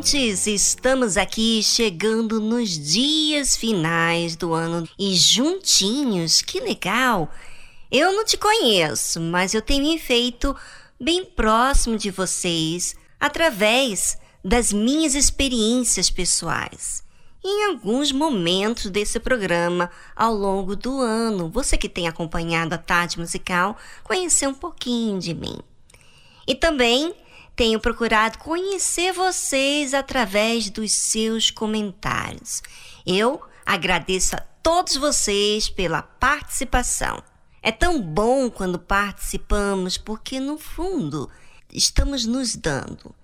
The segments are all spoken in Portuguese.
Ouvintes! Estamos aqui chegando nos dias finais do ano e juntinhos, que legal! Eu não te conheço, mas eu tenho me feito bem próximo de vocês através das minhas experiências pessoais. Em alguns momentos desse programa ao longo do ano, você que tem acompanhado a tarde musical, conheceu um pouquinho de mim. E também tenho procurado conhecer vocês através dos seus comentários. Eu agradeço a todos vocês pela participação. É tão bom quando participamos porque, no fundo, estamos nos dando.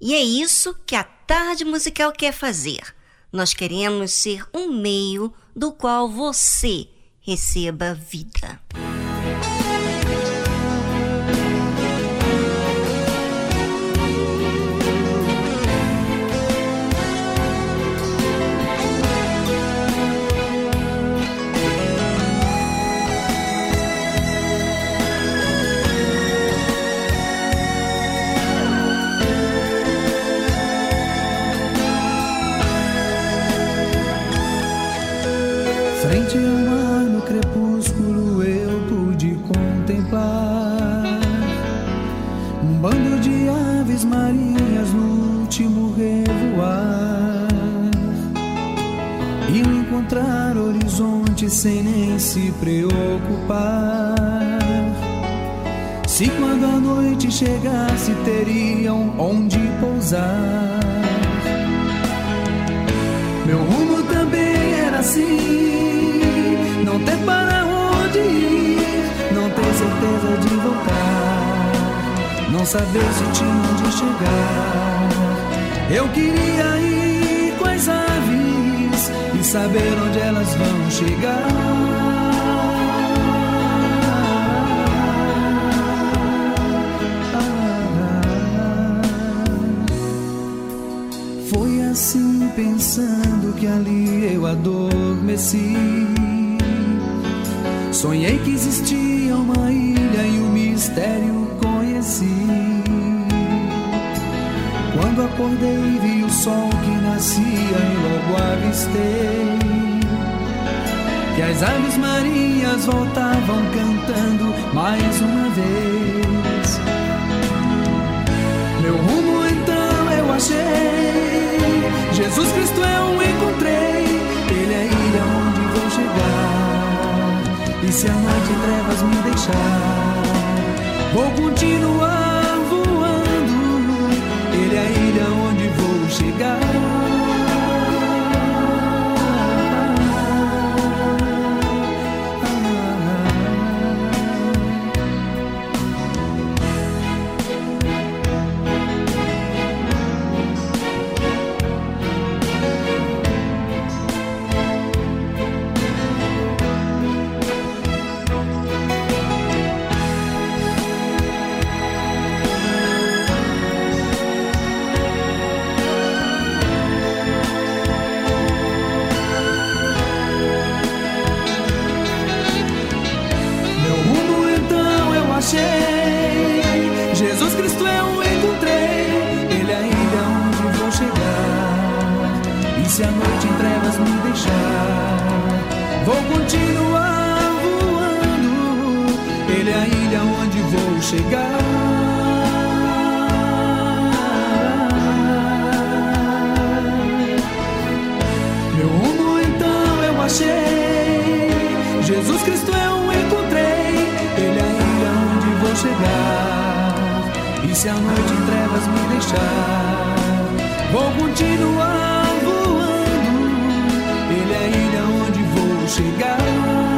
E é isso que a tarde musical quer fazer. Nós queremos ser um meio do qual você receba vida. Encontrar horizonte sem nem se preocupar. Se quando a noite chegasse teriam onde pousar. Meu rumo também era assim, não ter para onde ir, não ter certeza de voltar, não saber se tinha onde chegar. Eu queria ir com as aves e saber onde elas vão chegar. Foi assim pensando que ali eu adormeci Sonhei que existia uma ilha e o mistério conheci. Quando acordei, vi o sol que nascia e logo avistei. Que as aves marinhas voltavam cantando mais uma vez. Meu rumo então eu achei. Jesus Cristo eu encontrei. Ele é a ilha onde vou chegar. E se a noite trevas me deixar, vou continuar voando. Ele é a ilha onde vou chegar. chegar. Meu rumo então eu achei, Jesus Cristo eu encontrei, Ele é ainda onde vou chegar. E se a noite em trevas me deixar, vou continuar voando, Ele é ainda onde vou chegar.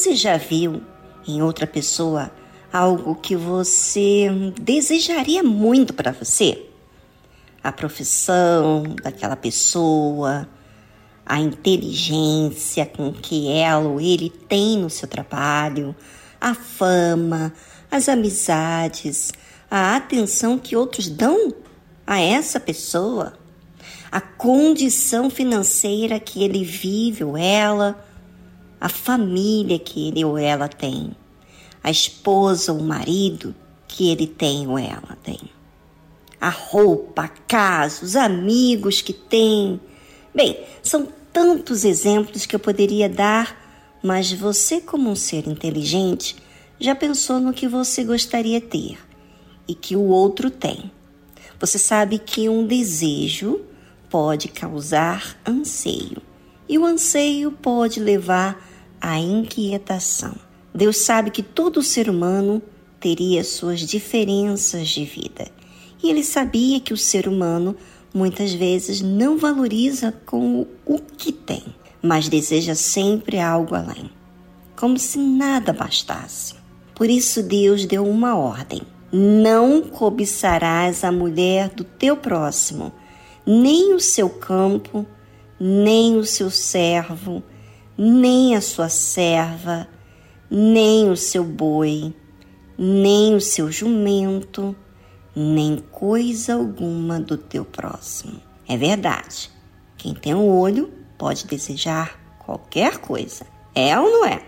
Você já viu em outra pessoa algo que você desejaria muito para você? A profissão daquela pessoa, a inteligência com que ela ou ele tem no seu trabalho, a fama, as amizades, a atenção que outros dão a essa pessoa, a condição financeira que ele vive ou ela, a família que ele ou ela tem, a esposa ou marido que ele tem ou ela tem, a roupa, a casa, os amigos que tem. Bem, são tantos exemplos que eu poderia dar, mas você, como um ser inteligente, já pensou no que você gostaria ter e que o outro tem. Você sabe que um desejo pode causar anseio e o anseio pode levar à inquietação. Deus sabe que todo ser humano teria suas diferenças de vida e ele sabia que o ser humano muitas vezes não valoriza com o que tem, mas deseja sempre algo além, como se nada bastasse. Por isso Deus deu uma ordem: não cobiçarás a mulher do teu próximo, nem o seu campo, nem o seu servo, nem a sua serva, nem o seu boi, nem o seu jumento, nem coisa alguma do teu próximo. É verdade. Quem tem um olho pode desejar qualquer coisa. É ou não é?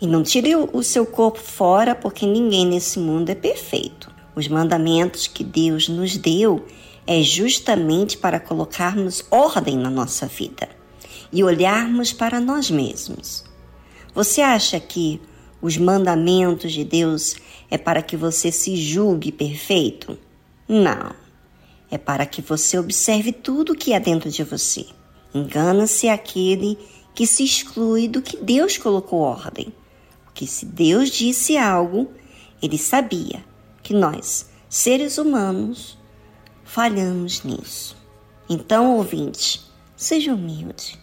E não tire o seu corpo fora, porque ninguém nesse mundo é perfeito. Os mandamentos que Deus nos deu é justamente para colocarmos ordem na nossa vida e olharmos para nós mesmos. Você acha que os mandamentos de Deus é para que você se julgue perfeito? Não. É para que você observe tudo que há dentro de você. Engana-se aquele que se exclui do que Deus colocou ordem. Porque se Deus disse algo, ele sabia que nós, seres humanos, falhamos nisso. Então, ouvinte, seja humilde.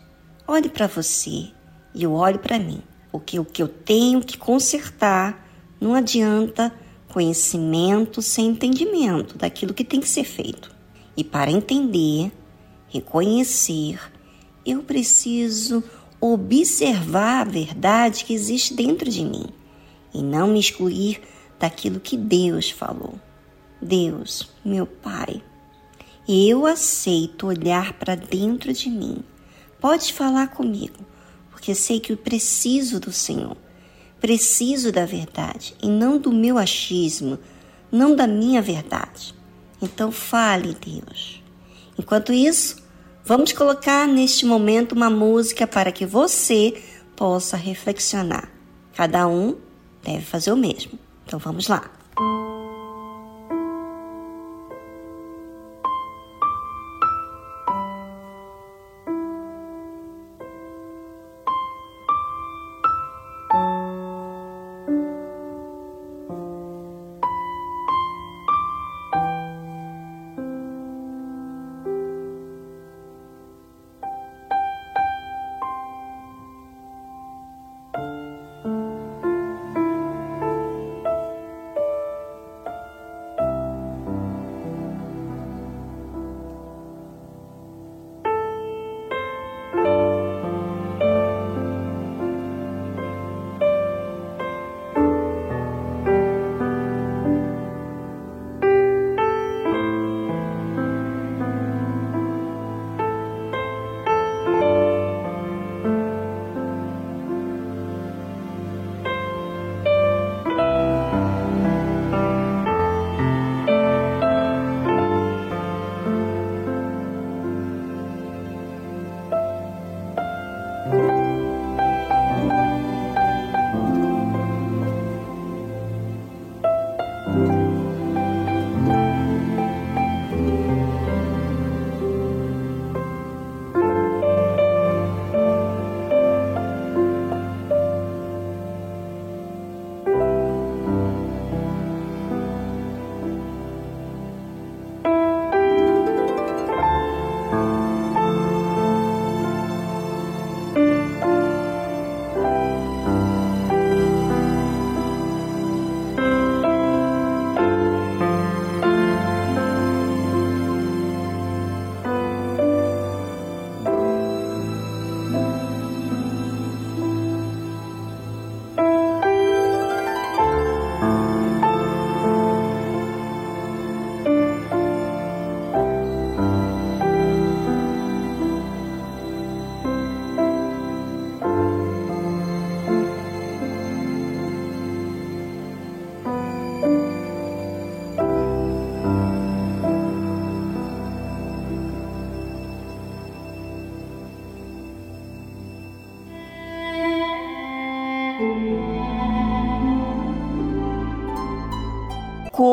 Olhe para você e eu olho para mim. Porque o que eu tenho que consertar não adianta conhecimento sem entendimento daquilo que tem que ser feito. E para entender, reconhecer, eu preciso observar a verdade que existe dentro de mim e não me excluir daquilo que Deus falou. Deus, meu Pai, eu aceito olhar para dentro de mim. Pode falar comigo, porque sei que eu preciso do Senhor Preciso da verdade e não do meu achismo, não da minha verdade. Então fale, Deus. Enquanto isso, vamos colocar neste momento uma música para que você possa reflexionar. Cada um deve fazer o mesmo. Então vamos lá.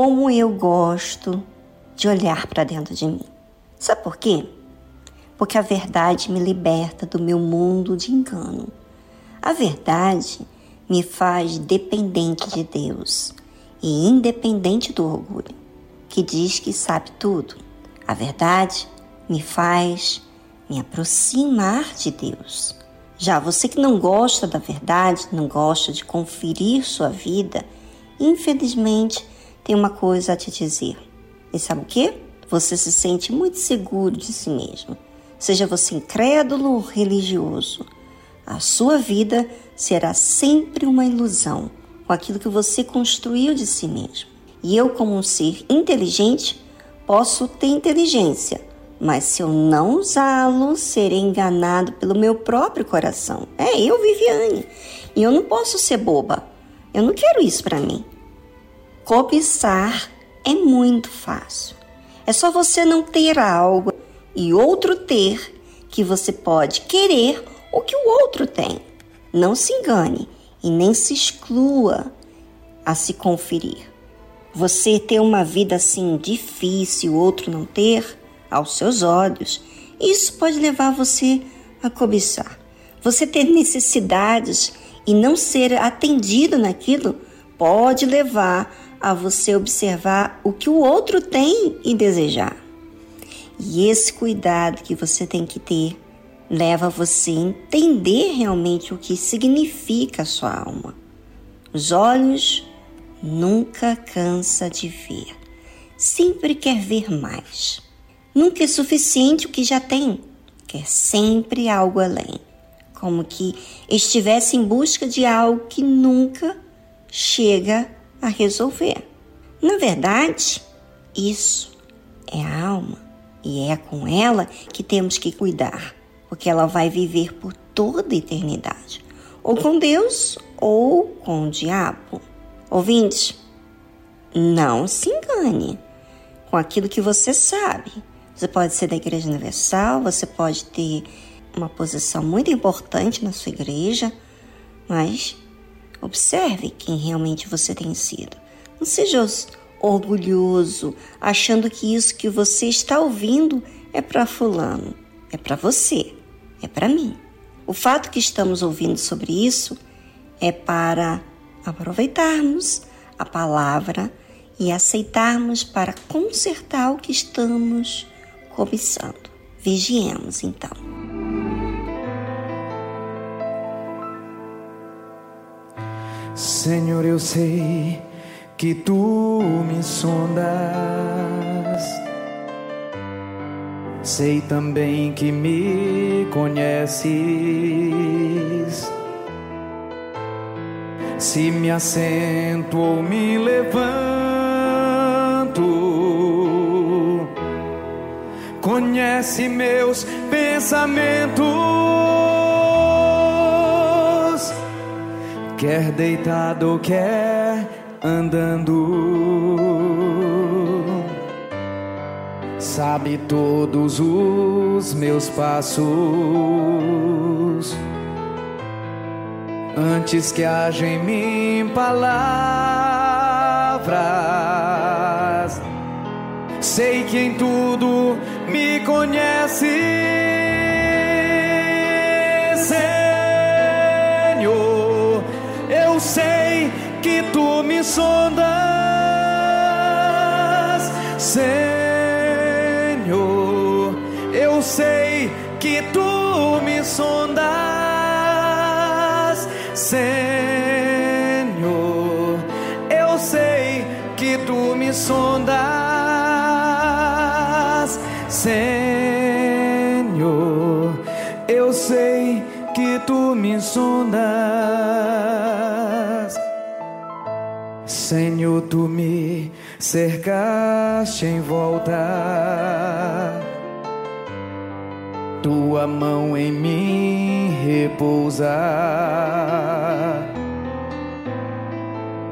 Como eu gosto de olhar para dentro de mim. Sabe por quê? Porque a verdade me liberta do meu mundo de engano. A verdade me faz dependente de Deus e independente do orgulho, que diz que sabe tudo. A verdade me faz me aproximar de Deus. Já você que não gosta da verdade, não gosta de conferir sua vida, infelizmente tem uma coisa a te dizer. E sabe o que? Você se sente muito seguro de si mesmo. Seja você incrédulo ou religioso, a sua vida será sempre uma ilusão com aquilo que você construiu de si mesmo. E eu, como um ser inteligente, posso ter inteligência, mas se eu não usá-lo, serei enganado pelo meu próprio coração. É eu, Viviane. E eu não posso ser boba. Eu não quero isso para mim. Cobiçar é muito fácil. É só você não ter algo e outro ter que você pode querer o que o outro tem. Não se engane e nem se exclua a se conferir. Você ter uma vida assim difícil, outro não ter, aos seus olhos, isso pode levar você a cobiçar. Você ter necessidades e não ser atendido naquilo pode levar a você observar o que o outro tem e desejar. E esse cuidado que você tem que ter leva você a entender realmente o que significa a sua alma. Os olhos nunca cansa de ver, sempre quer ver mais. Nunca é suficiente o que já tem, quer sempre algo além, como que estivesse em busca de algo que nunca chega a resolver. Na verdade, isso é a alma e é com ela que temos que cuidar, porque ela vai viver por toda a eternidade, ou com Deus ou com o diabo. Ouvinte, não se engane com aquilo que você sabe. Você pode ser da Igreja Universal, você pode ter uma posição muito importante na sua igreja, mas Observe quem realmente você tem sido. Não seja orgulhoso, achando que isso que você está ouvindo é para fulano, é para você, é para mim. O fato que estamos ouvindo sobre isso é para aproveitarmos a palavra e aceitarmos para consertar o que estamos cobiçando. Vigiemos então. Senhor, eu sei que tu me sondas. Sei também que me conheces. Se me assento ou me levanto, conhece meus pensamentos. Quer deitado, quer andando. Sabe todos os meus passos. Antes que haja em mim palavras, sei que em tudo me conhece. Me sondas, Senhor. Eu sei que tu me sondas, Senhor. Eu sei que tu me sondas, Senhor. Eu sei que tu me sondas. Senhor, tu me cercaste em volta, tua mão em mim repousa.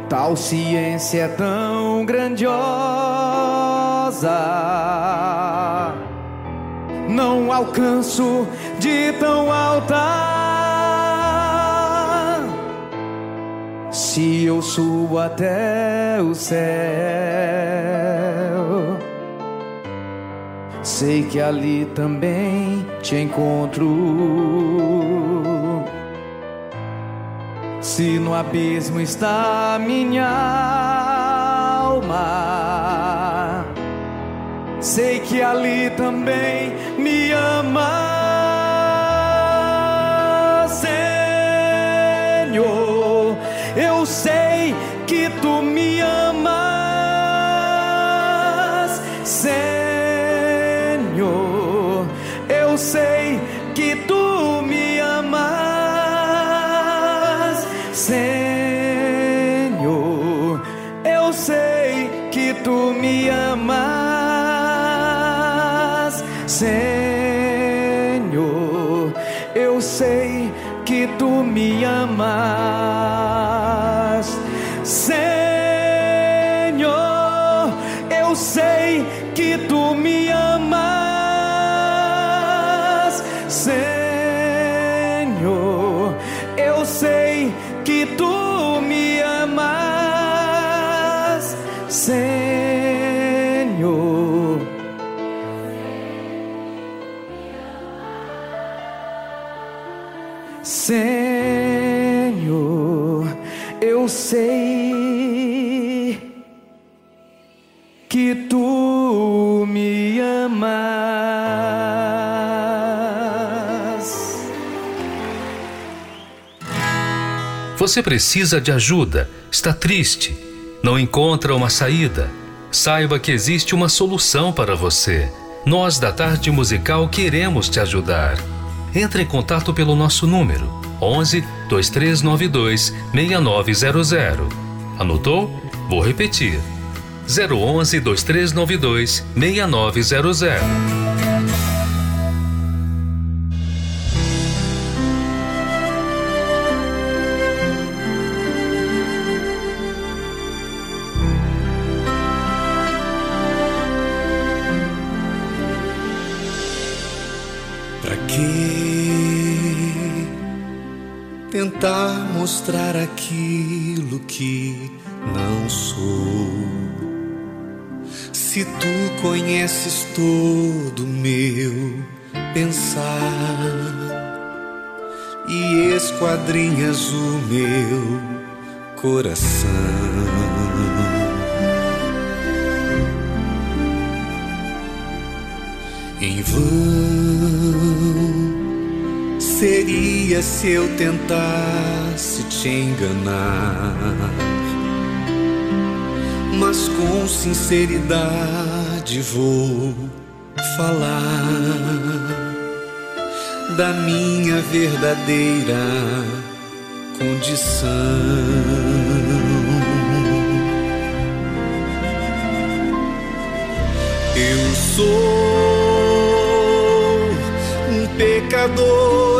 Tal ciência tão grandiosa, não alcanço de tão alta Se eu subo até o céu, sei que ali também te encontro. Se no abismo está minha alma, sei que ali também me ama. Eu sei Você precisa de ajuda, está triste, não encontra uma saída. Saiba que existe uma solução para você. Nós da Tarde Musical queremos te ajudar. Entre em contato pelo nosso número 11 2392 6900. Anotou? Vou repetir. 011 2392 6900. Mostrar aquilo que não sou? Se tu conheces todo meu pensar e esquadrinhas o meu coração. Em vão seria se eu tentasse te enganar, mas com sinceridade vou falar da minha verdadeira condição. Eu sou um pecador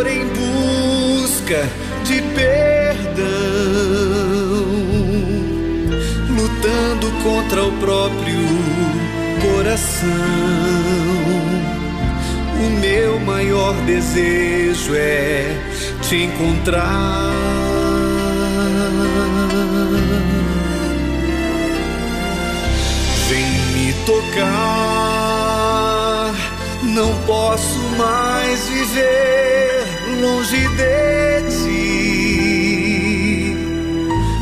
busca de perdão, lutando contra o próprio coração. O meu maior desejo é te encontrar. Vem me tocar. Não posso mais viver longe de ti.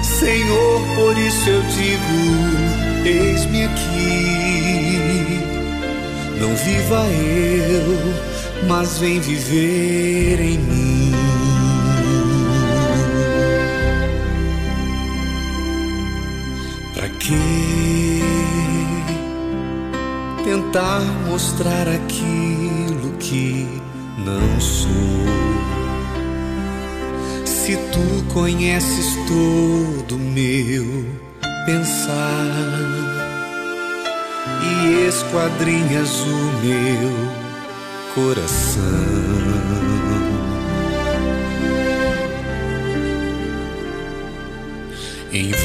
Senhor, por isso eu digo: eis-me aqui. Não viva eu, mas vem viver em mim. Pra que tentar mostrar aquilo que não sou? Conheces todo meu pensar e esquadrinhas o meu coração. Em vão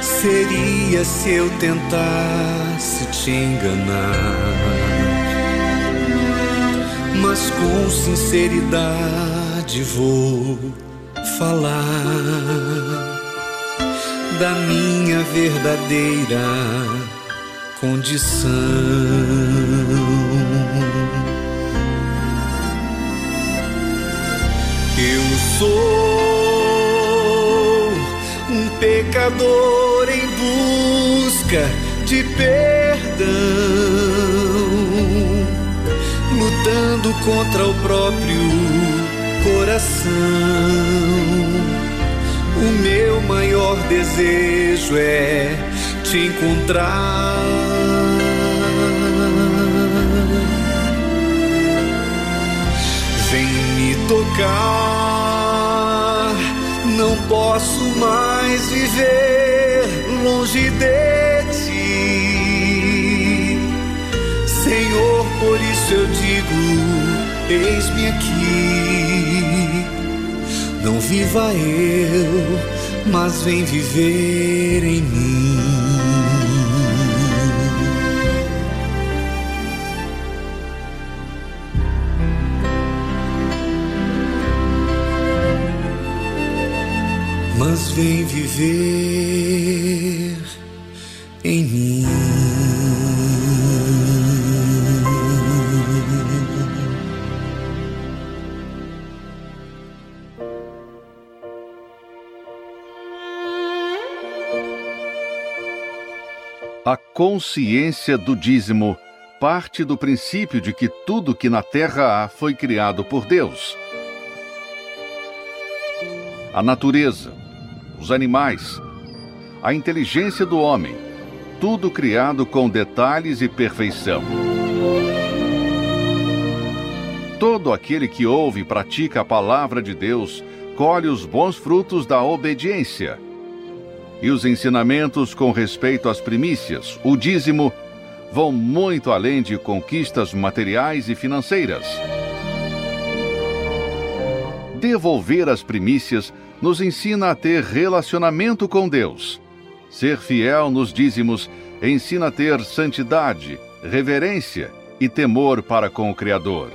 seria se eu tentasse te enganar, mas com sinceridade vou falar da minha verdadeira condição. Eu sou um pecador em busca de perdão, lutando contra o próprio coração o meu maior desejo é te encontrar. Vem me tocar, não posso mais viver longe de ti. Senhor, por isso eu digo: eis-me aqui não viva eu, mas vem viver em mim. Mas vem viver consciência do dízimo parte do princípio de que tudo que na terra há foi criado por Deus. A natureza, os animais, a inteligência do homem, tudo criado com detalhes e perfeição. Todo aquele que ouve e pratica a palavra de Deus colhe os bons frutos da obediência e os ensinamentos com respeito às primícias, o dízimo, vão muito além de conquistas materiais e financeiras. Devolver as primícias nos ensina a ter relacionamento com Deus. Ser fiel nos dízimos ensina a ter santidade, reverência e temor para com o Criador.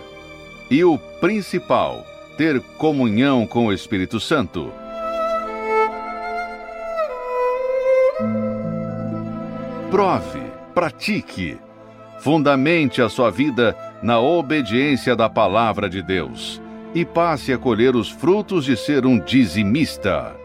E o principal, ter comunhão com o Espírito Santo. Prove, pratique, fundamente a sua vida na obediência da palavra de Deus e passe a colher os frutos de ser um dizimista.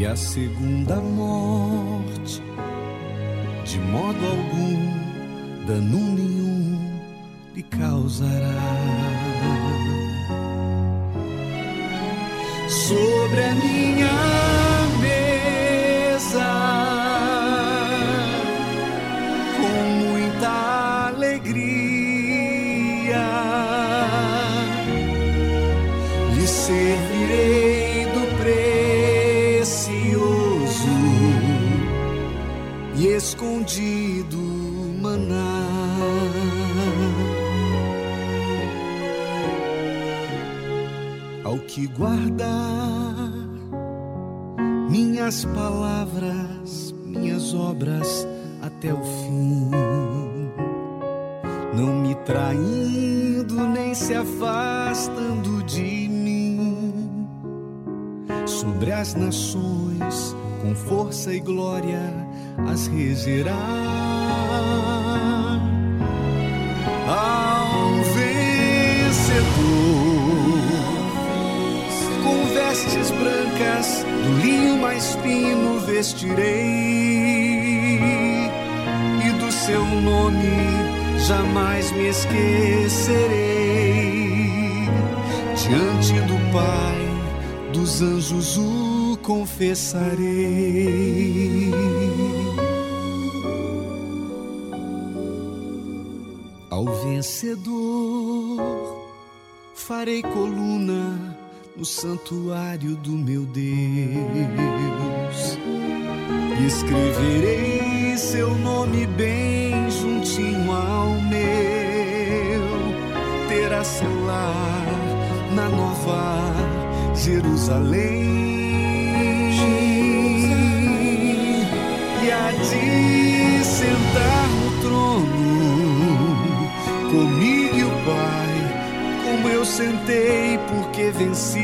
E a segunda morte, de modo algum, dano nenhum lhe causará. Sobre a minha que guardar minhas palavras, minhas obras até o fim, não me traindo nem se afastando de sobre as nações, com força e glória as regerá. Ao vestes brancas, do linho mais fino vestirei, e do seu nome jamais me esquecerei. Diante do Pai dos anjos o confessarei. Ao vencedor farei coluna no santuário do meu Deus. E escreverei seu nome bem juntinho ao meu. Terá seu lar na nova Jerusalém, sentei porque venci.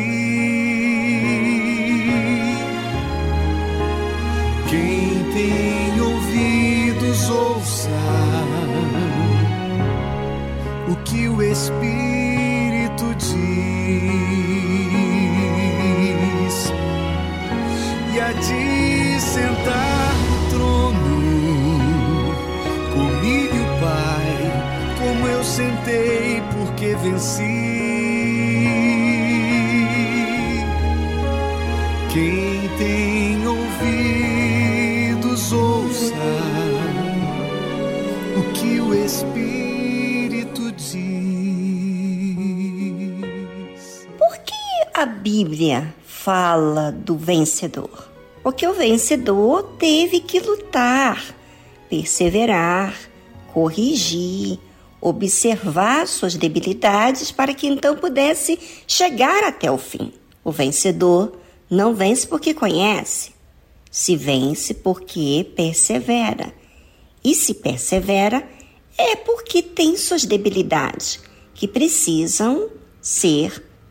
Quem tem ouvidos ouça o que o Espírito diz. de sentar no trono comigo e Pai, como eu sentei porque venci. Bíblia fala do vencedor? Porque o vencedor teve que lutar, perseverar, corrigir, observar suas debilidades para que então pudesse chegar até o fim. O vencedor não vence porque conhece, se vence porque persevera. E se persevera é porque tem suas debilidades que precisam ser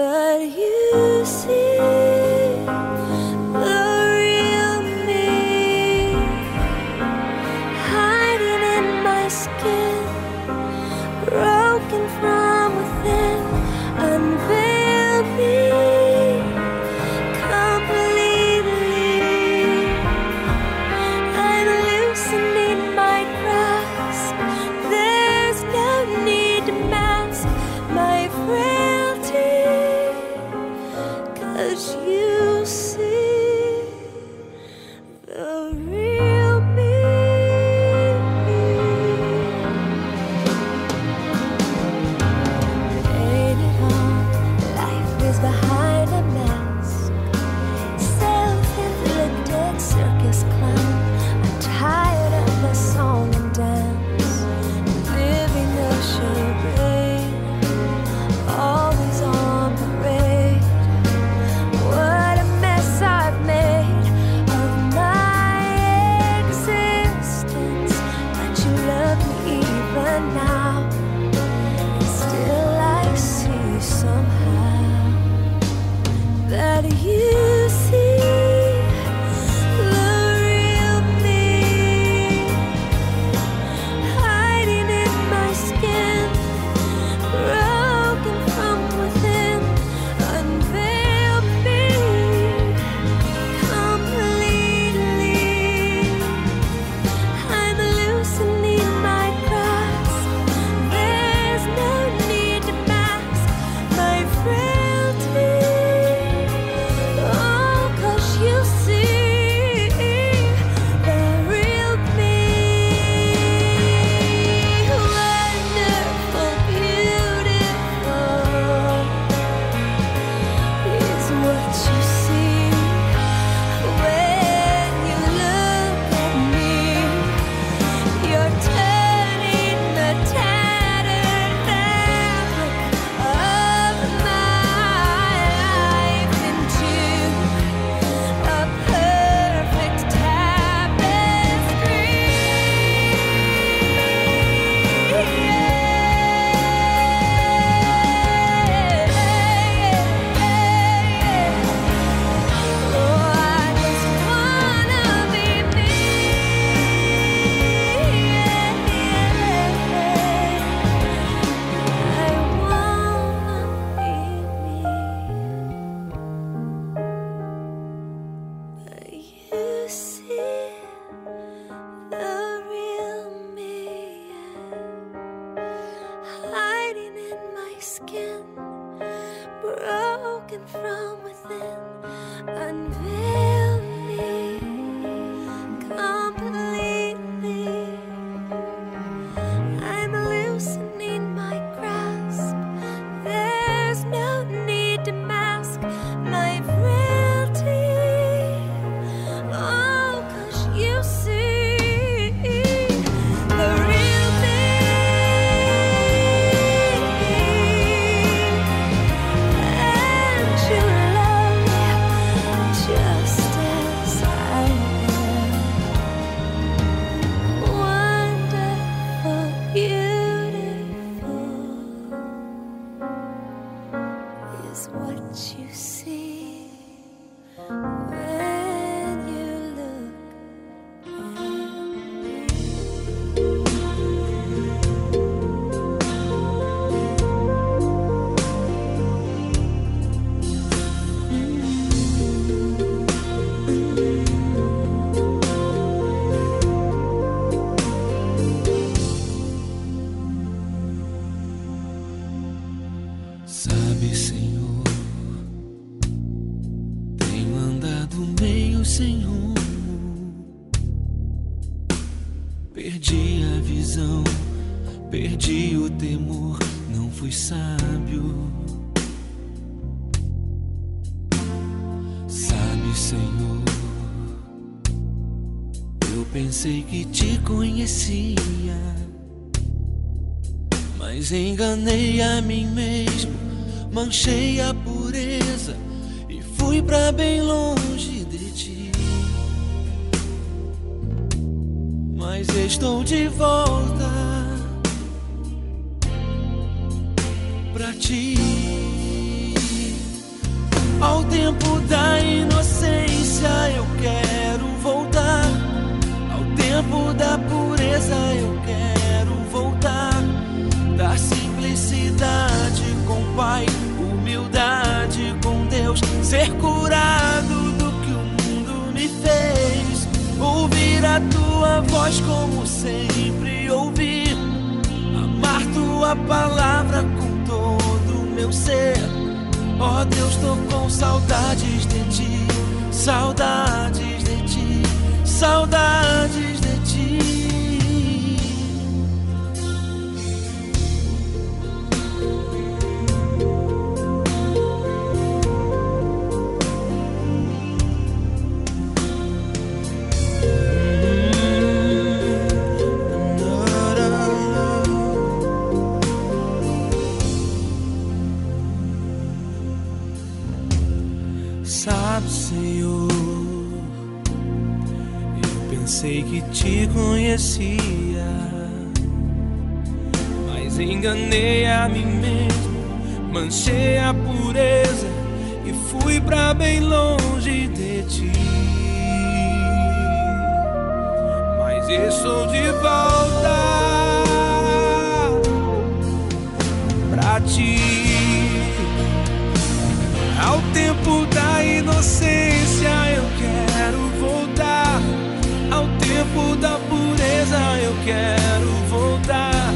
But you mas enganei a mim mesmo, manchei a pureza e fui pra bem longe de ti. Mas estou de volta a tua voz como sempre ouvi. Amar tua palavra com todo o meu ser. Ó oh Deus, tô com saudades de ti, saudades de ti, saudades de ti. Conhecia, mas enganei a mim mesmo, manchei a pureza e fui pra bem longe de ti. Mas estou de volta pra ti. Ao tempo da inocência eu quero voltar. Ao tempo da quero voltar.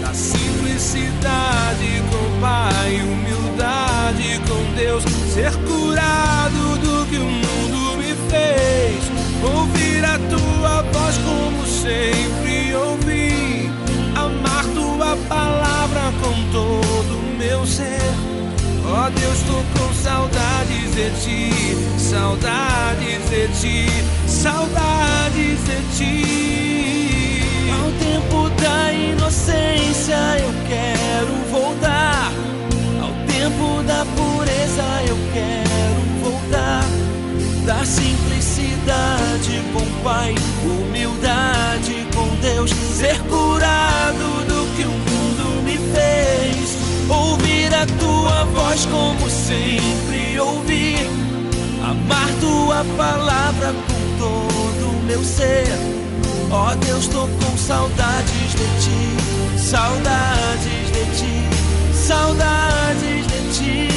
Da simplicidade com Pai, humildade com Deus. Ser curado do que o mundo me fez. Ouvir a tua voz como sempre ouvi. Amar tua palavra com todo o meu ser. Ó oh Deus, tô com saudades de ti, saudades de ti, saudades de ti. Da inocência eu quero voltar. Ao tempo da pureza eu quero voltar. Da simplicidade com Pai, humildade com Deus. Ser curado do que o mundo me fez ouvir a tua voz como sempre ouvi, amar tua palavra com todo o meu ser. Ó oh Deus, tô com saudades de ti, saudades de ti, saudades de ti.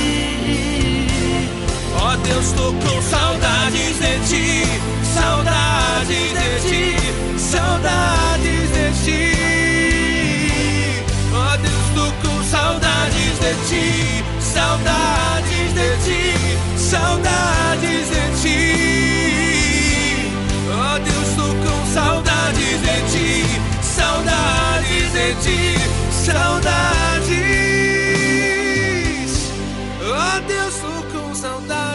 Ó oh Deus, tô com saudades de ti, saudades de ti, saudades de ti. Ó oh Deus, tô com saudades de ti, saudades de ti, saudades de ti. Saudades de ti, saudades de ti, saudades. Oh Deus, tô com saudades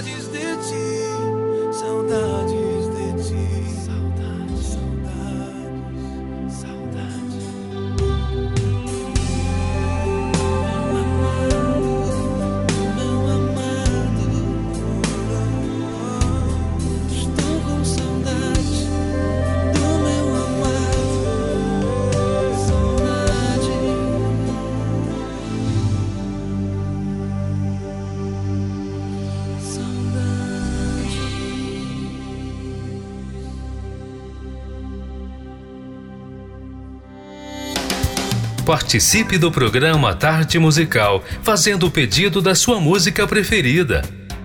Participe do programa Tarde Musical fazendo o pedido da sua música preferida.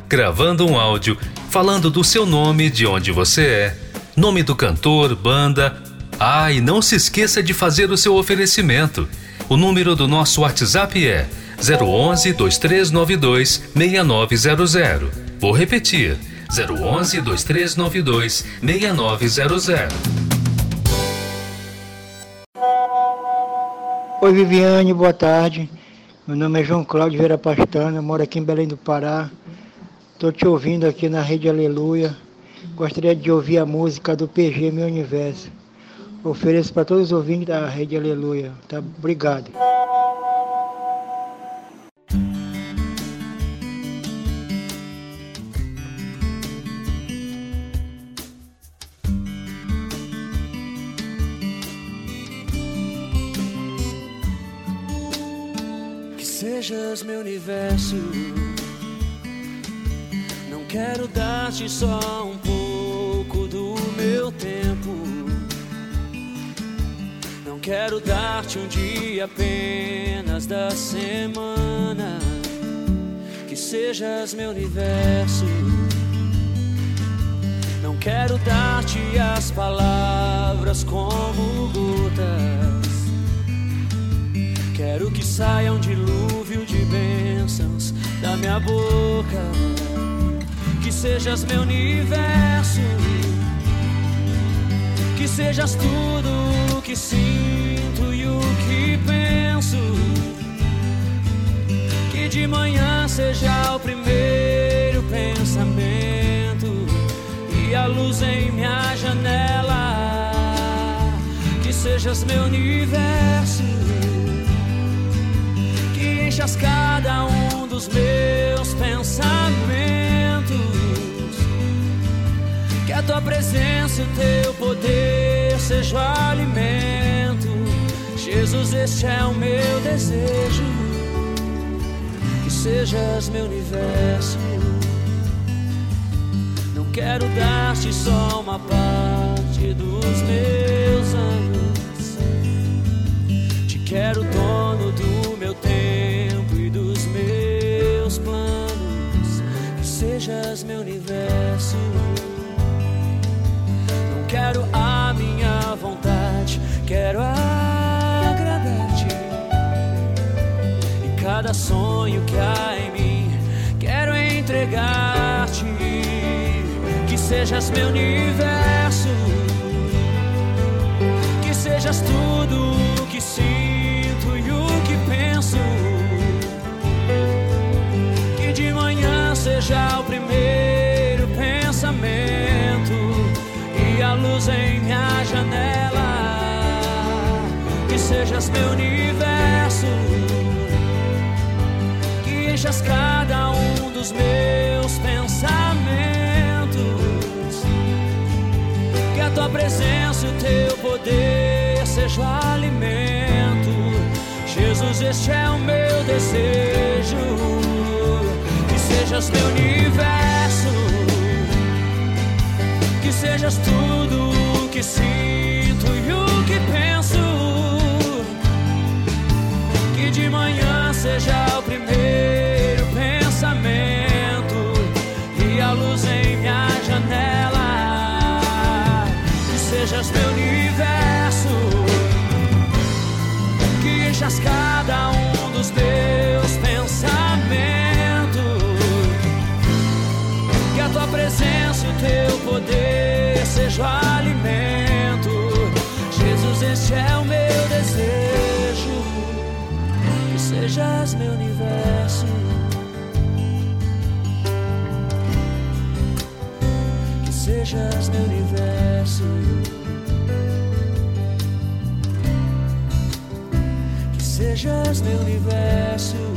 Gravando um áudio falando do seu nome, de onde você é, nome do cantor, banda. Ah, e não se esqueça de fazer o seu oferecimento. O número do nosso WhatsApp é 011 2392 6900. Vou repetir: 011 2392 6900. Oi, Viviane, boa tarde. Meu nome é João Cláudio Vera Pastana, moro aqui em Belém do Pará. Estou te ouvindo aqui na Rede Aleluia. Gostaria de ouvir a música do PG Meu Universo. Ofereço para todos os ouvintes da Rede Aleluia. Tá? Obrigado. Sejas meu universo. Não quero dar-te só um pouco do meu tempo. Não quero dar-te um dia apenas da semana. Que sejas meu universo. Não quero dar-te as palavras como gotas. Quero que saia um dilúvio de bênçãos da minha boca. Que sejas meu universo. Que sejas tudo o que sinto e o que penso. Que de manhã seja o primeiro pensamento e a luz em minha janela. Que sejas meu universo enchas cada um dos meus pensamentos. Que a tua presença e o teu poder seja o alimento. Jesus, este é o meu desejo. Que sejas meu universo. Não quero dar-te só uma parte dos meus anos. Te quero dono do meu tempo sejas meu universo. Não quero a minha vontade, quero agradar-te. E cada sonho que há em mim, quero entregar-te. Que sejas meu universo, que sejas tudo que sinto luz em minha janela. Que sejas meu universo, que enchas cada um dos meus pensamentos. Que a tua presença e o teu poder seja o alimento. Jesus, este é o meu desejo sejas meu universo, sejas tudo o que sinto e o que penso. Que de manhã seja o primeiro pensamento e a luz em minha janela. Que sejas meu universo, que enchas cada um teu poder seja alimento. Jesus, este é o meu desejo. Que sejas meu universo. Que sejas meu universo. Que sejas meu universo.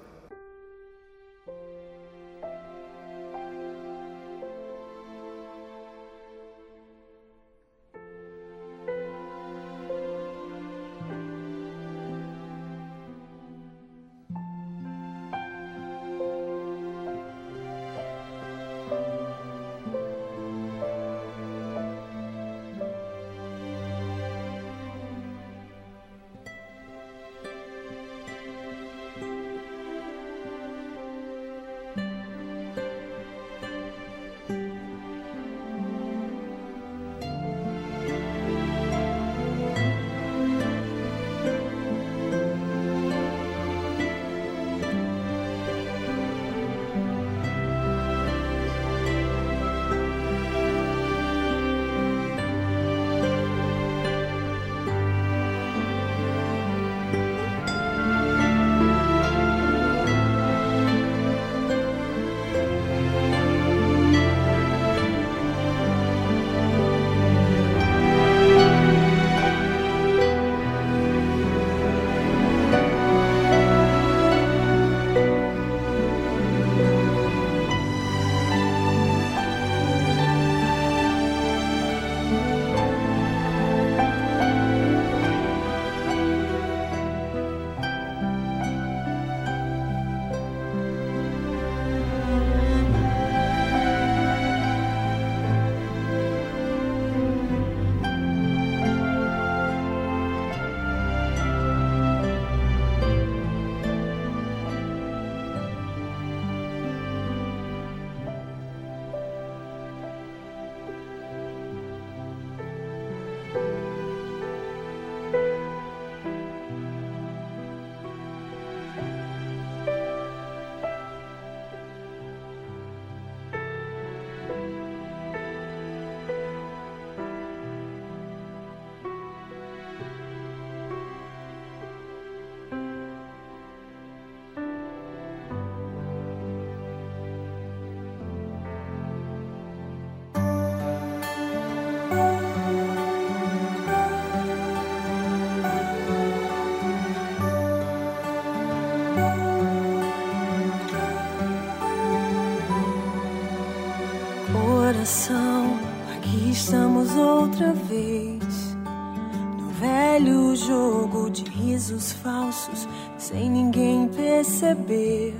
Perceber.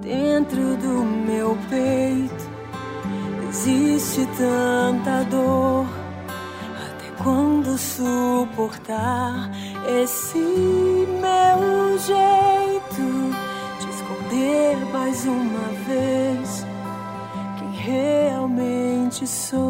Dentro do meu peito existe tanta dor. Até quando suportar esse meu jeito de esconder mais uma vez quem realmente sou?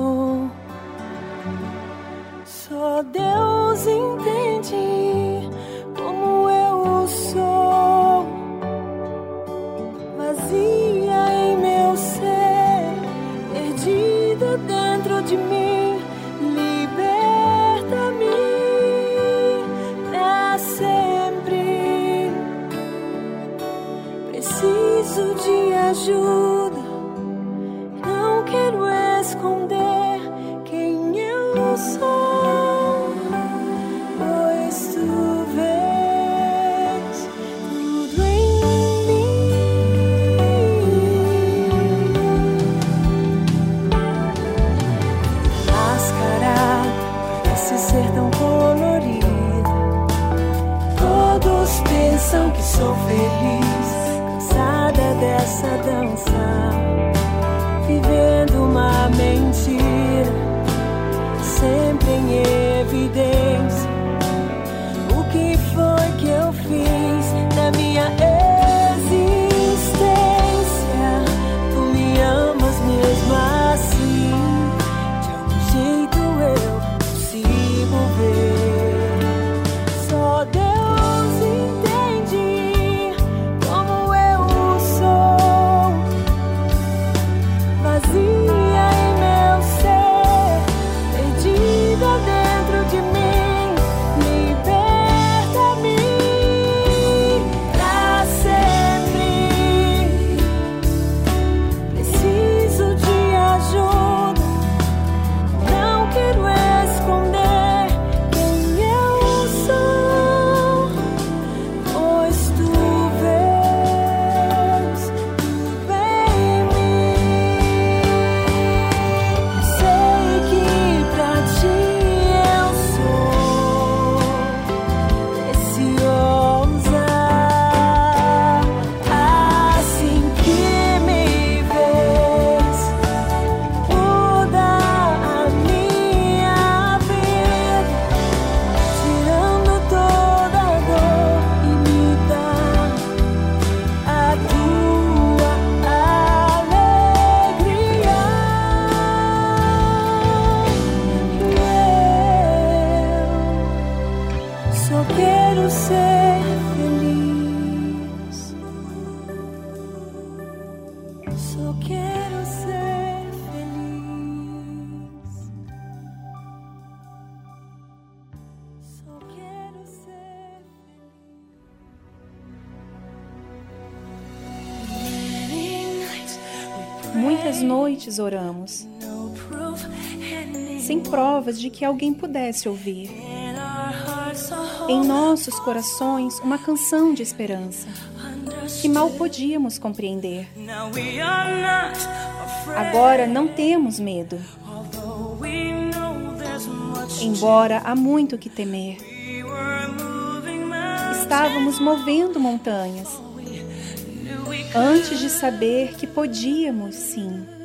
Oramos, sem provas de que alguém pudesse ouvir. Em nossos corações, uma canção de esperança que mal podíamos compreender. Agora não temos medo, embora há muito que temer. Estávamos movendo montanhas antes de saber que podíamos sim.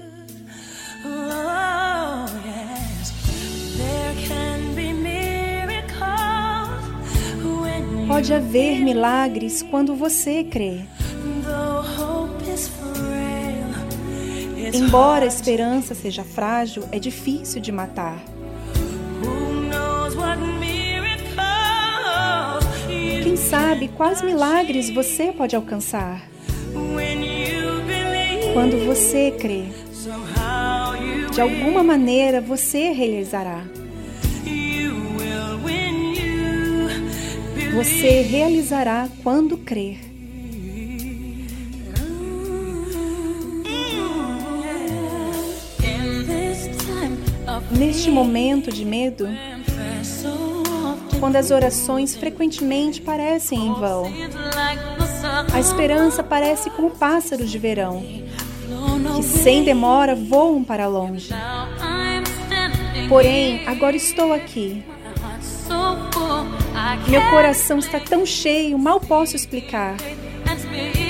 Pode haver milagres quando você crê. Embora a esperança seja frágil, é difícil de matar. Quem sabe quais milagres você pode alcançar quando você crê. De alguma maneira você realizará. Você realizará quando crer. Neste momento de medo, quando as orações frequentemente parecem em vão, a esperança parece como pássaros de verão, sem demora voam para longe. Porém, agora estou aqui. Meu coração está tão cheio, mal posso explicar.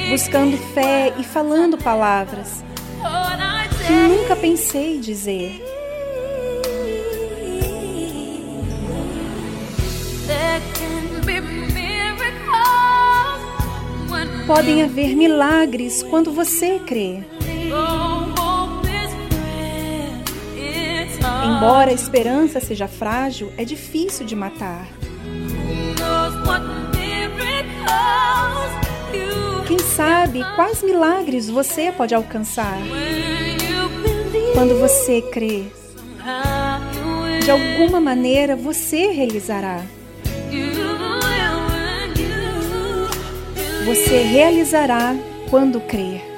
Buscando fé e falando palavras que nunca pensei dizer. Podem haver milagres quando você crê. Embora a esperança seja frágil, é difícil de matar. Quem sabe quais milagres você pode alcançar quando você crê? De alguma maneira você realizará. Você realizará quando crer.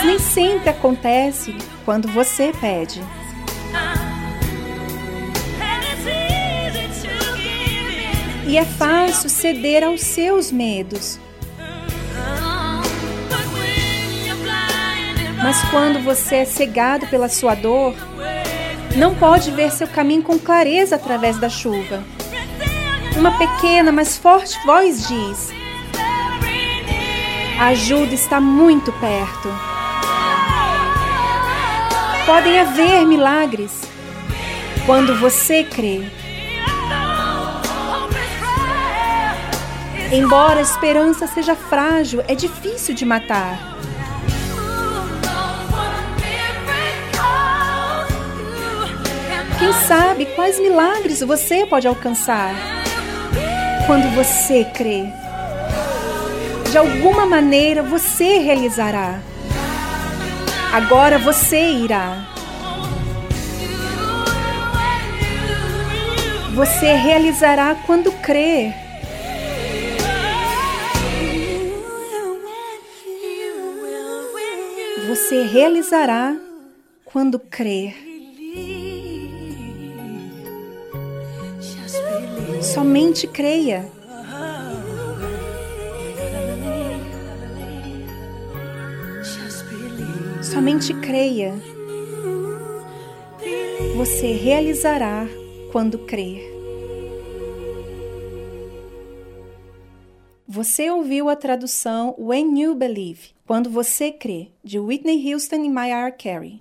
Eles nem sempre acontecem quando você pede. E é fácil ceder aos seus medos. Mas quando você é cegado pela sua dor, não pode ver seu caminho com clareza através da chuva. Uma pequena, mas forte voz diz: A ajuda está muito perto. Podem haver milagres quando você crê. Embora a esperança seja frágil, é difícil de matar. Quem sabe quais milagres você pode alcançar quando você crê? De alguma maneira você realizará. Agora você irá. Você realizará quando crer. Você realizará quando crer. Somente creia. Somente creia. Você realizará quando crer. Você ouviu a tradução When You Believe, quando você crê, de Whitney Houston e Mariah Carey.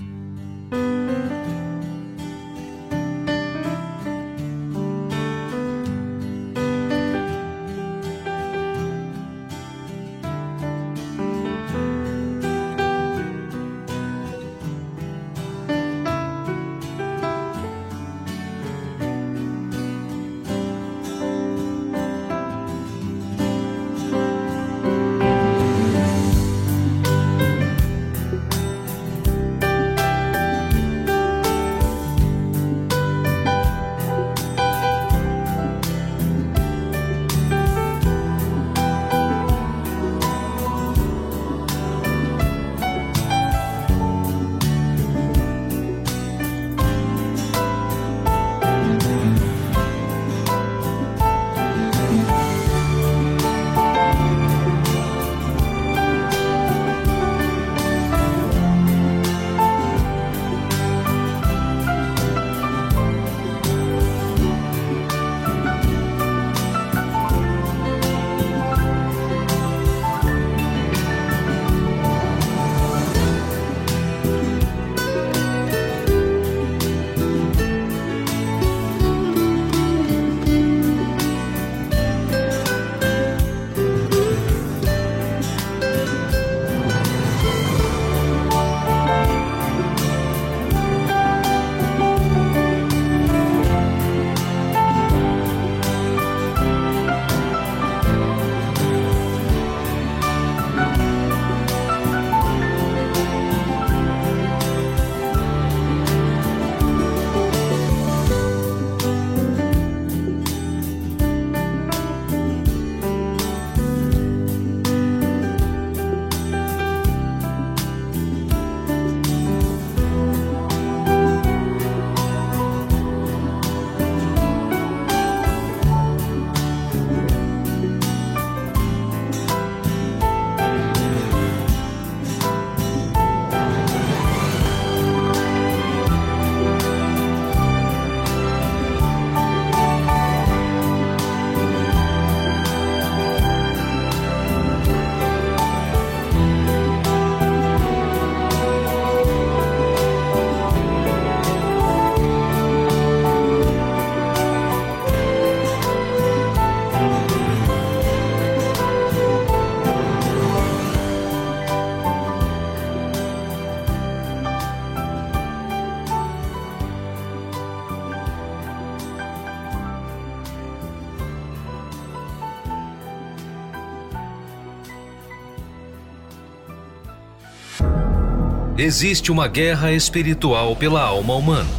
Existe uma guerra espiritual pela alma humana,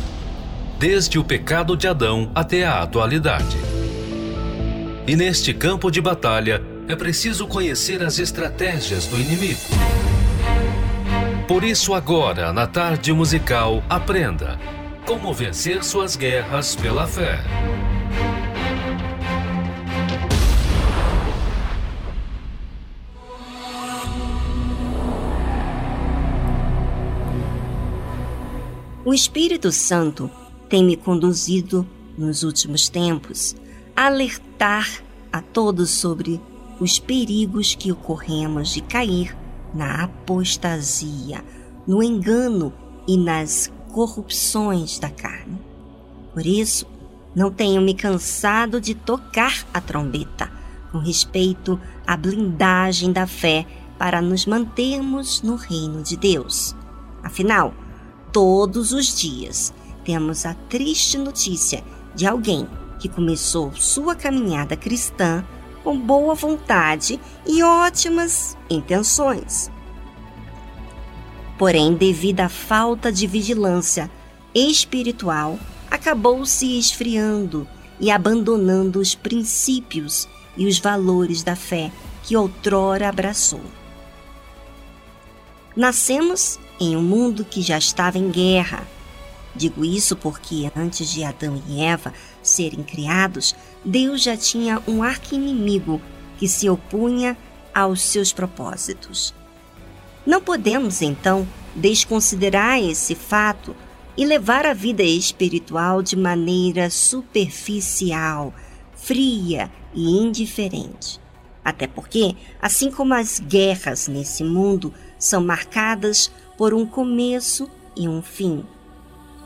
desde o pecado de Adão até a atualidade. E neste campo de batalha é preciso conhecer as estratégias do inimigo. Por isso, agora, na tarde musical, aprenda como vencer suas guerras pela fé. O Espírito Santo tem me conduzido nos últimos tempos a alertar a todos sobre os perigos que ocorremos de cair na apostasia, no engano e nas corrupções da carne. Por isso, não tenho me cansado de tocar a trombeta com respeito à blindagem da fé para nos mantermos no reino de Deus. Afinal, todos os dias temos a triste notícia de alguém que começou sua caminhada cristã com boa vontade e ótimas intenções. Porém, devido à falta de vigilância espiritual, acabou se esfriando e abandonando os princípios e os valores da fé que outrora abraçou. Nascemos em um mundo que já estava em guerra. Digo isso porque antes de Adão e Eva serem criados, Deus já tinha um arqui-inimigo que se opunha aos seus propósitos. Não podemos, então, desconsiderar esse fato e levar a vida espiritual de maneira superficial, fria e indiferente. Até porque, assim como as guerras nesse mundo são marcadas por um começo e um fim,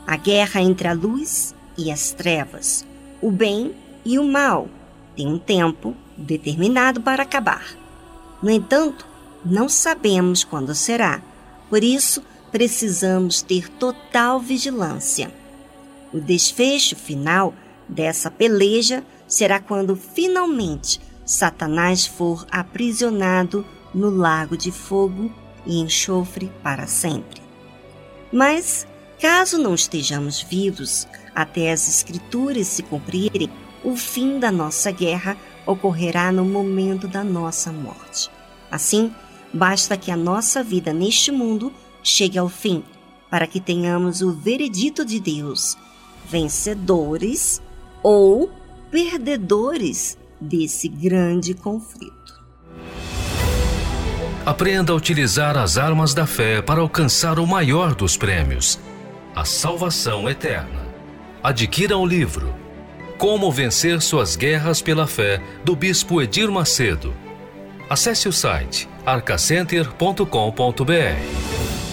a guerra entre a luz e as trevas, o bem e o mal, tem um tempo determinado para acabar. No entanto, não sabemos quando será, por isso precisamos ter total vigilância. O desfecho final dessa peleja será quando finalmente Satanás for aprisionado no lago de fogo e enxofre para sempre. Mas, caso não estejamos vivos até as Escrituras se cumprirem, o fim da nossa guerra ocorrerá no momento da nossa morte. Assim, basta que a nossa vida neste mundo chegue ao fim, para que tenhamos o veredito de Deus, vencedores ou perdedores desse grande conflito. Aprenda a utilizar as armas da fé para alcançar o maior dos prêmios, a salvação eterna. Adquira o livro Como Vencer Suas Guerras pela Fé, do Bispo Edir Macedo. Acesse o site arcacenter.com.br.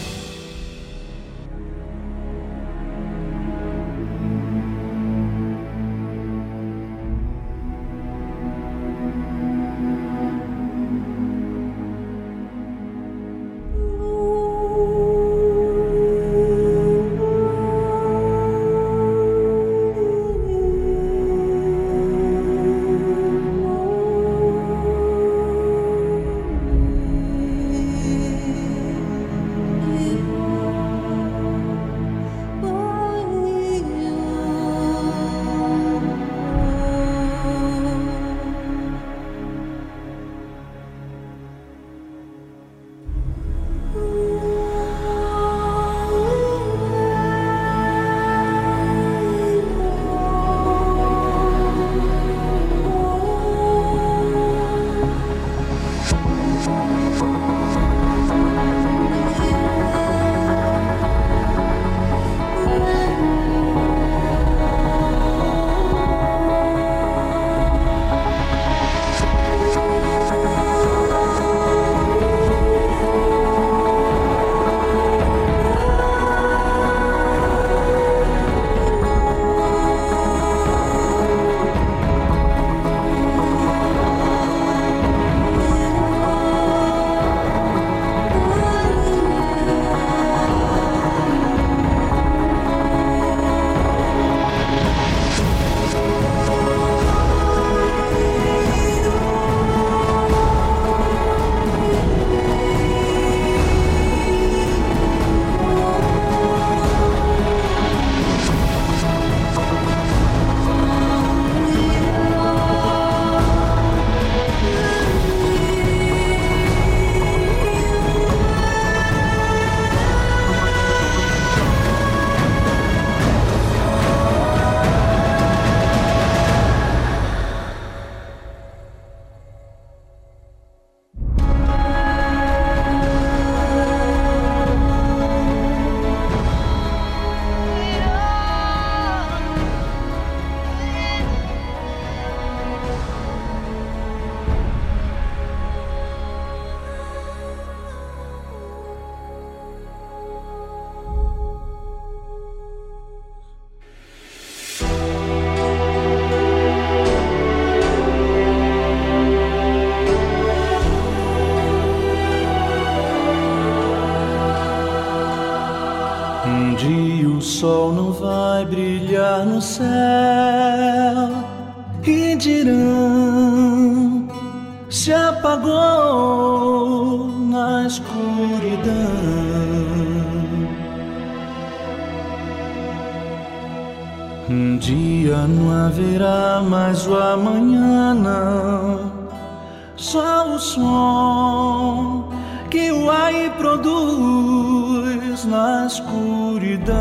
na escuridão.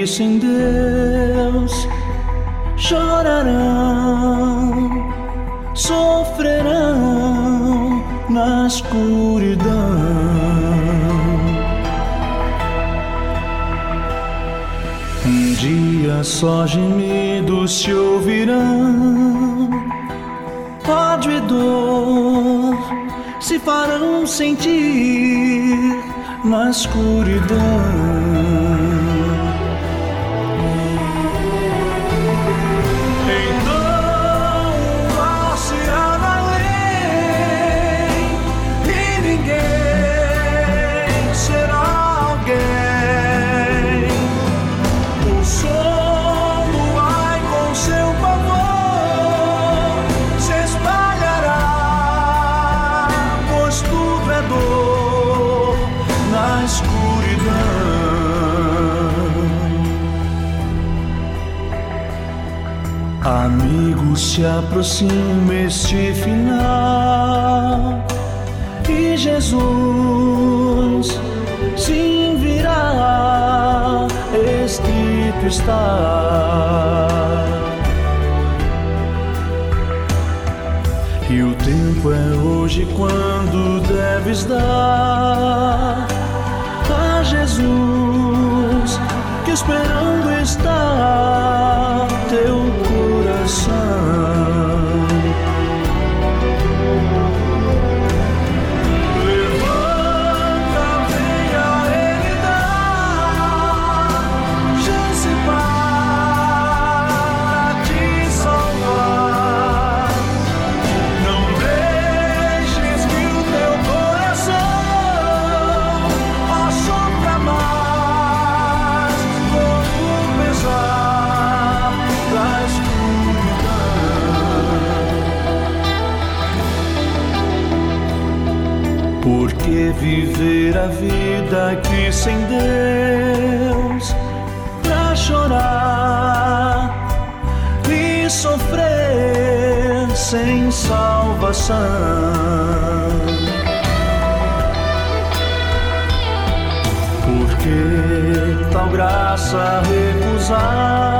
Aqui sem Deus chorarão, sofrerão na escuridão. Um dia só gemidos se ouvirão, ódio e dor se farão sentir na escuridão. Se aproxima este final e Jesus sim virá, escrito está. E o tempo é hoje quando deves dar a Jesus que esperando viver a vida aqui sem Deus pra chorar e sofrer sem salvação. Porque tal graça recusar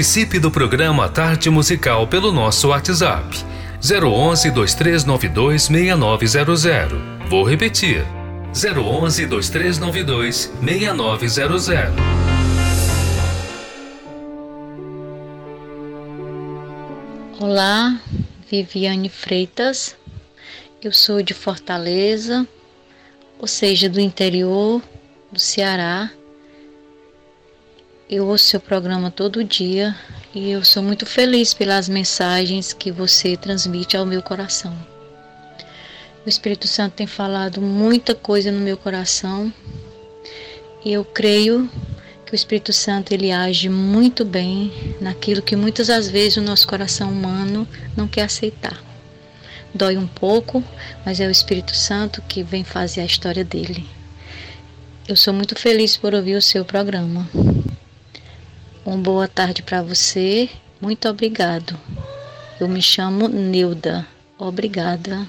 Participe do programa Tarde Musical pelo nosso WhatsApp 011 2392 6900. Vou repetir. 011 2392 6900. Olá, Viviane Freitas. Eu sou de Fortaleza, ou seja, do interior do Ceará. Eu ouço seu programa todo dia e eu sou muito feliz pelas mensagens que você transmite ao meu coração. O Espírito Santo tem falado muita coisa no meu coração e eu creio que o Espírito Santo ele age muito bem naquilo que muitas das vezes o nosso coração humano não quer aceitar. Dói um pouco, mas é o Espírito Santo que vem fazer a história dele. Eu sou muito feliz por ouvir o seu programa. Uma boa tarde para você. Muito obrigado. Eu me chamo Neuda. Obrigada.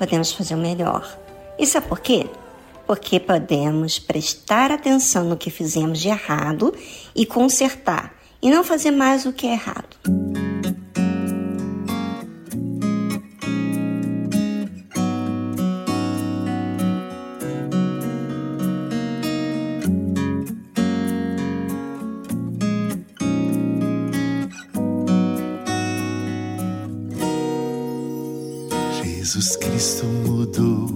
podemos fazer o melhor. E sabe por quê? Porque podemos prestar atenção no que fizemos de errado e consertar, e não fazer mais o que é errado. Jesus Cristo mudou.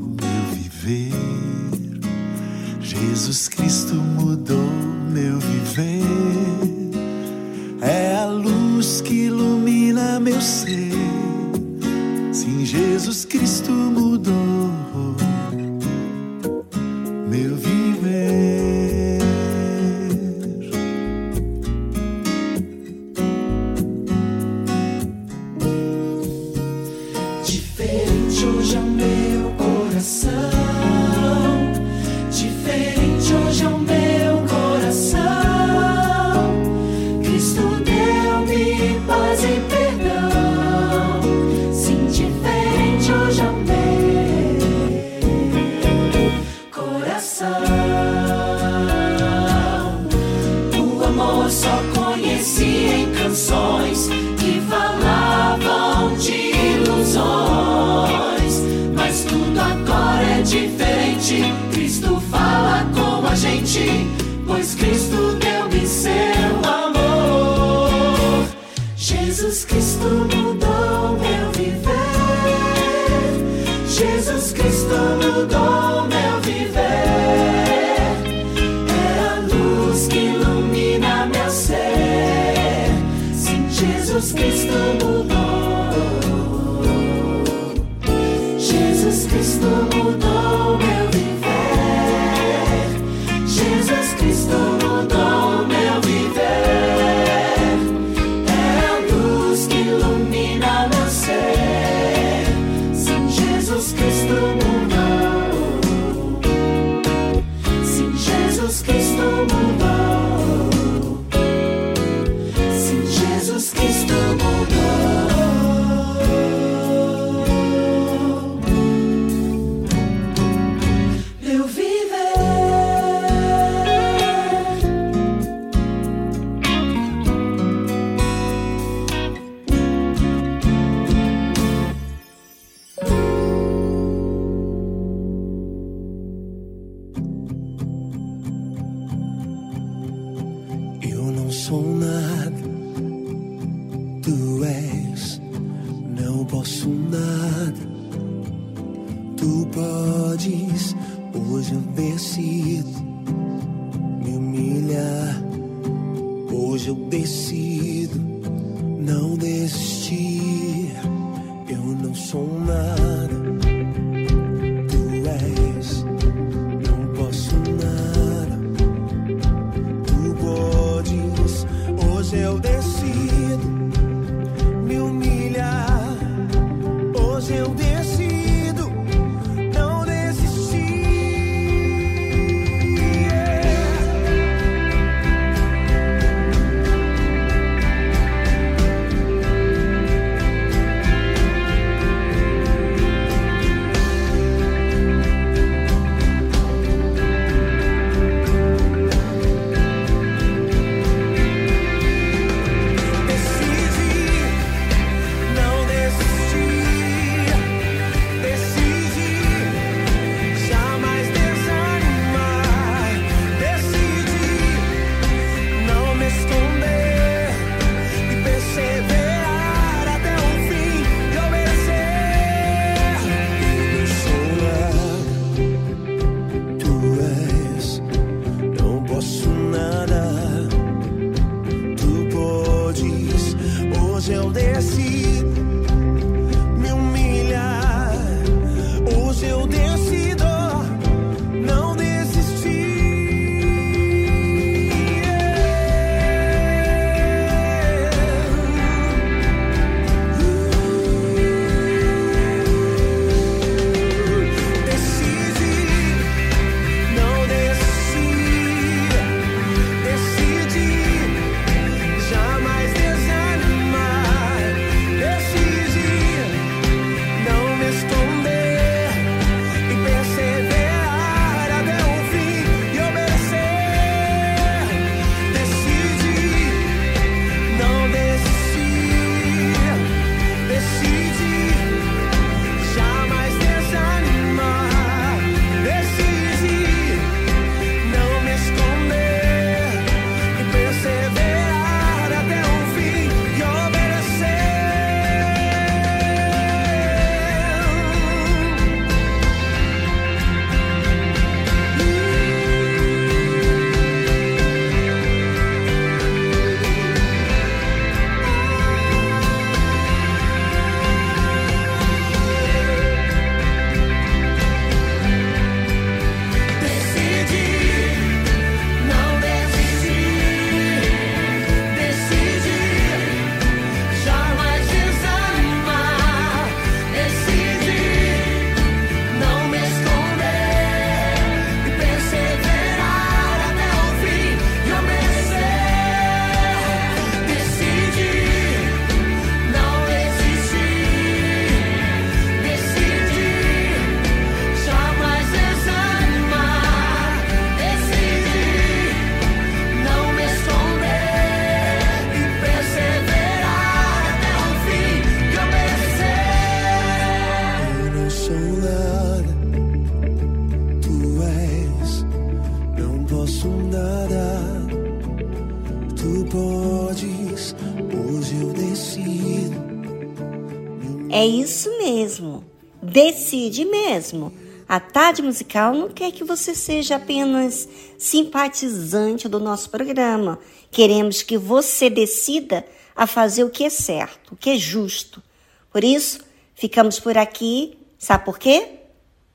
Tarde musical não quer que você seja apenas simpatizante do nosso programa. Queremos que você decida a fazer o que é certo, o que é justo. Por isso, ficamos por aqui. Sabe por quê?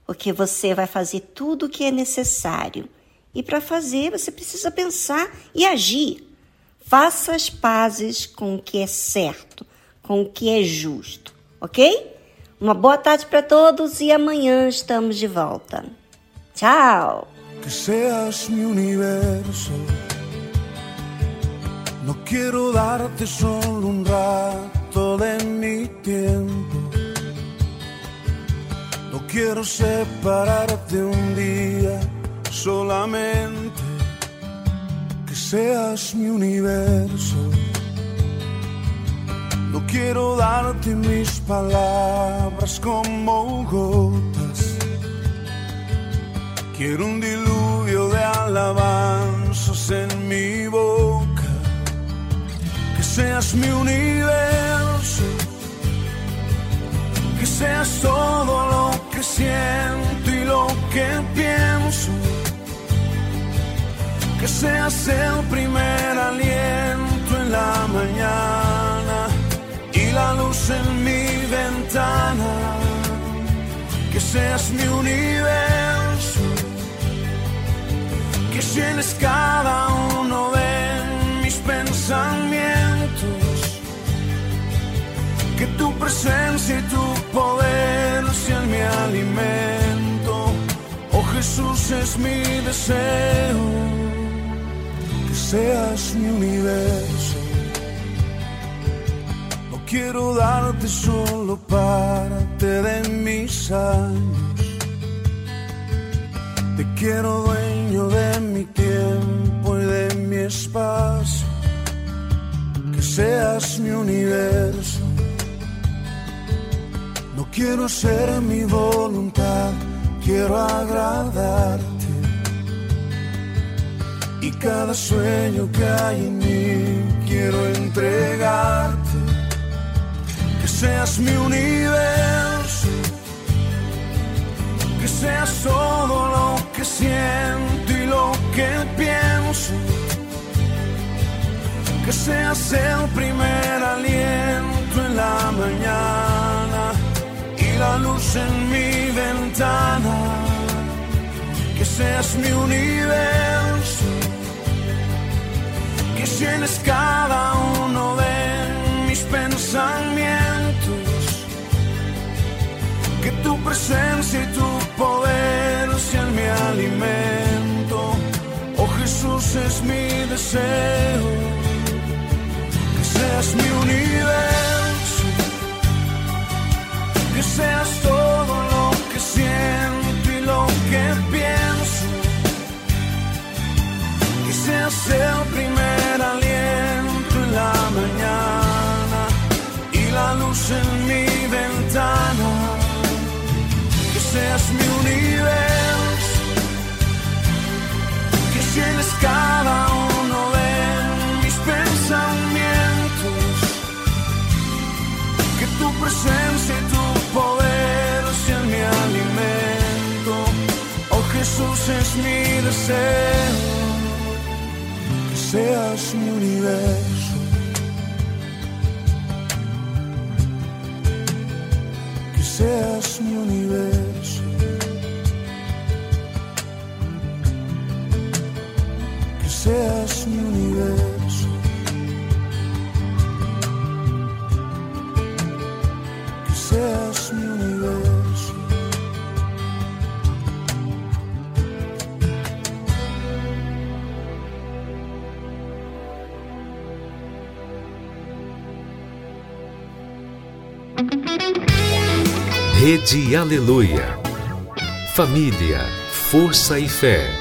Porque você vai fazer tudo o que é necessário. E para fazer, você precisa pensar e agir. Faça as pazes com o que é certo, com o que é justo, ok? Uma boa tarde para todos e amanhã estamos de volta. Tchau! que seas mi universo. No quiero darte solo un rato de mi tiempo. No quiero separarte un día solamente. Que seas mi universo. No quiero darte mis palabras como gotas. Quiero un diluvio de alabanzas en mi boca. Que seas mi universo. que seas todo lo que siento y lo que pienso, que seas el primer aliento en la mañana y la luz en mi ventana, que seas mi universo, que llenes cada uno de mis pensamientos que tu presencia y tu poder sean mi alimento. Oh Jesús es mi deseo, que seas mi universo. Quiero darte solo parte de mis años. Te quiero dueño de mi tiempo y de mi espacio. Que seas mi universo. No quiero hacer mi voluntad, quiero agradarte. Y cada sueño que hay en mí quiero entregarte. Seas mi universo, que seas todo lo que siento y lo que pienso. Que seas el primer aliento en la mañana y la luz en mi ventana. Que seas mi universo, que llenes cada uno de mis pensamientos. Que tu presencia y tu poder sean mi alimento. Oh Jesús es mi deseo, que seas mi universo que seas todo lo que siento y lo que pienso, que seas el primer aliento en la mañana y la luz en mi ventana, seas mi universo, que llenes cada uno de mis pensamientos que tu presencia y tu poder sean mi alimento. Oh Jesús es mi deseo, que seas mi universo. Que seas mi universo. Seas mi universo. que seas mi universo. Rede Aleluia. Família, força e fé.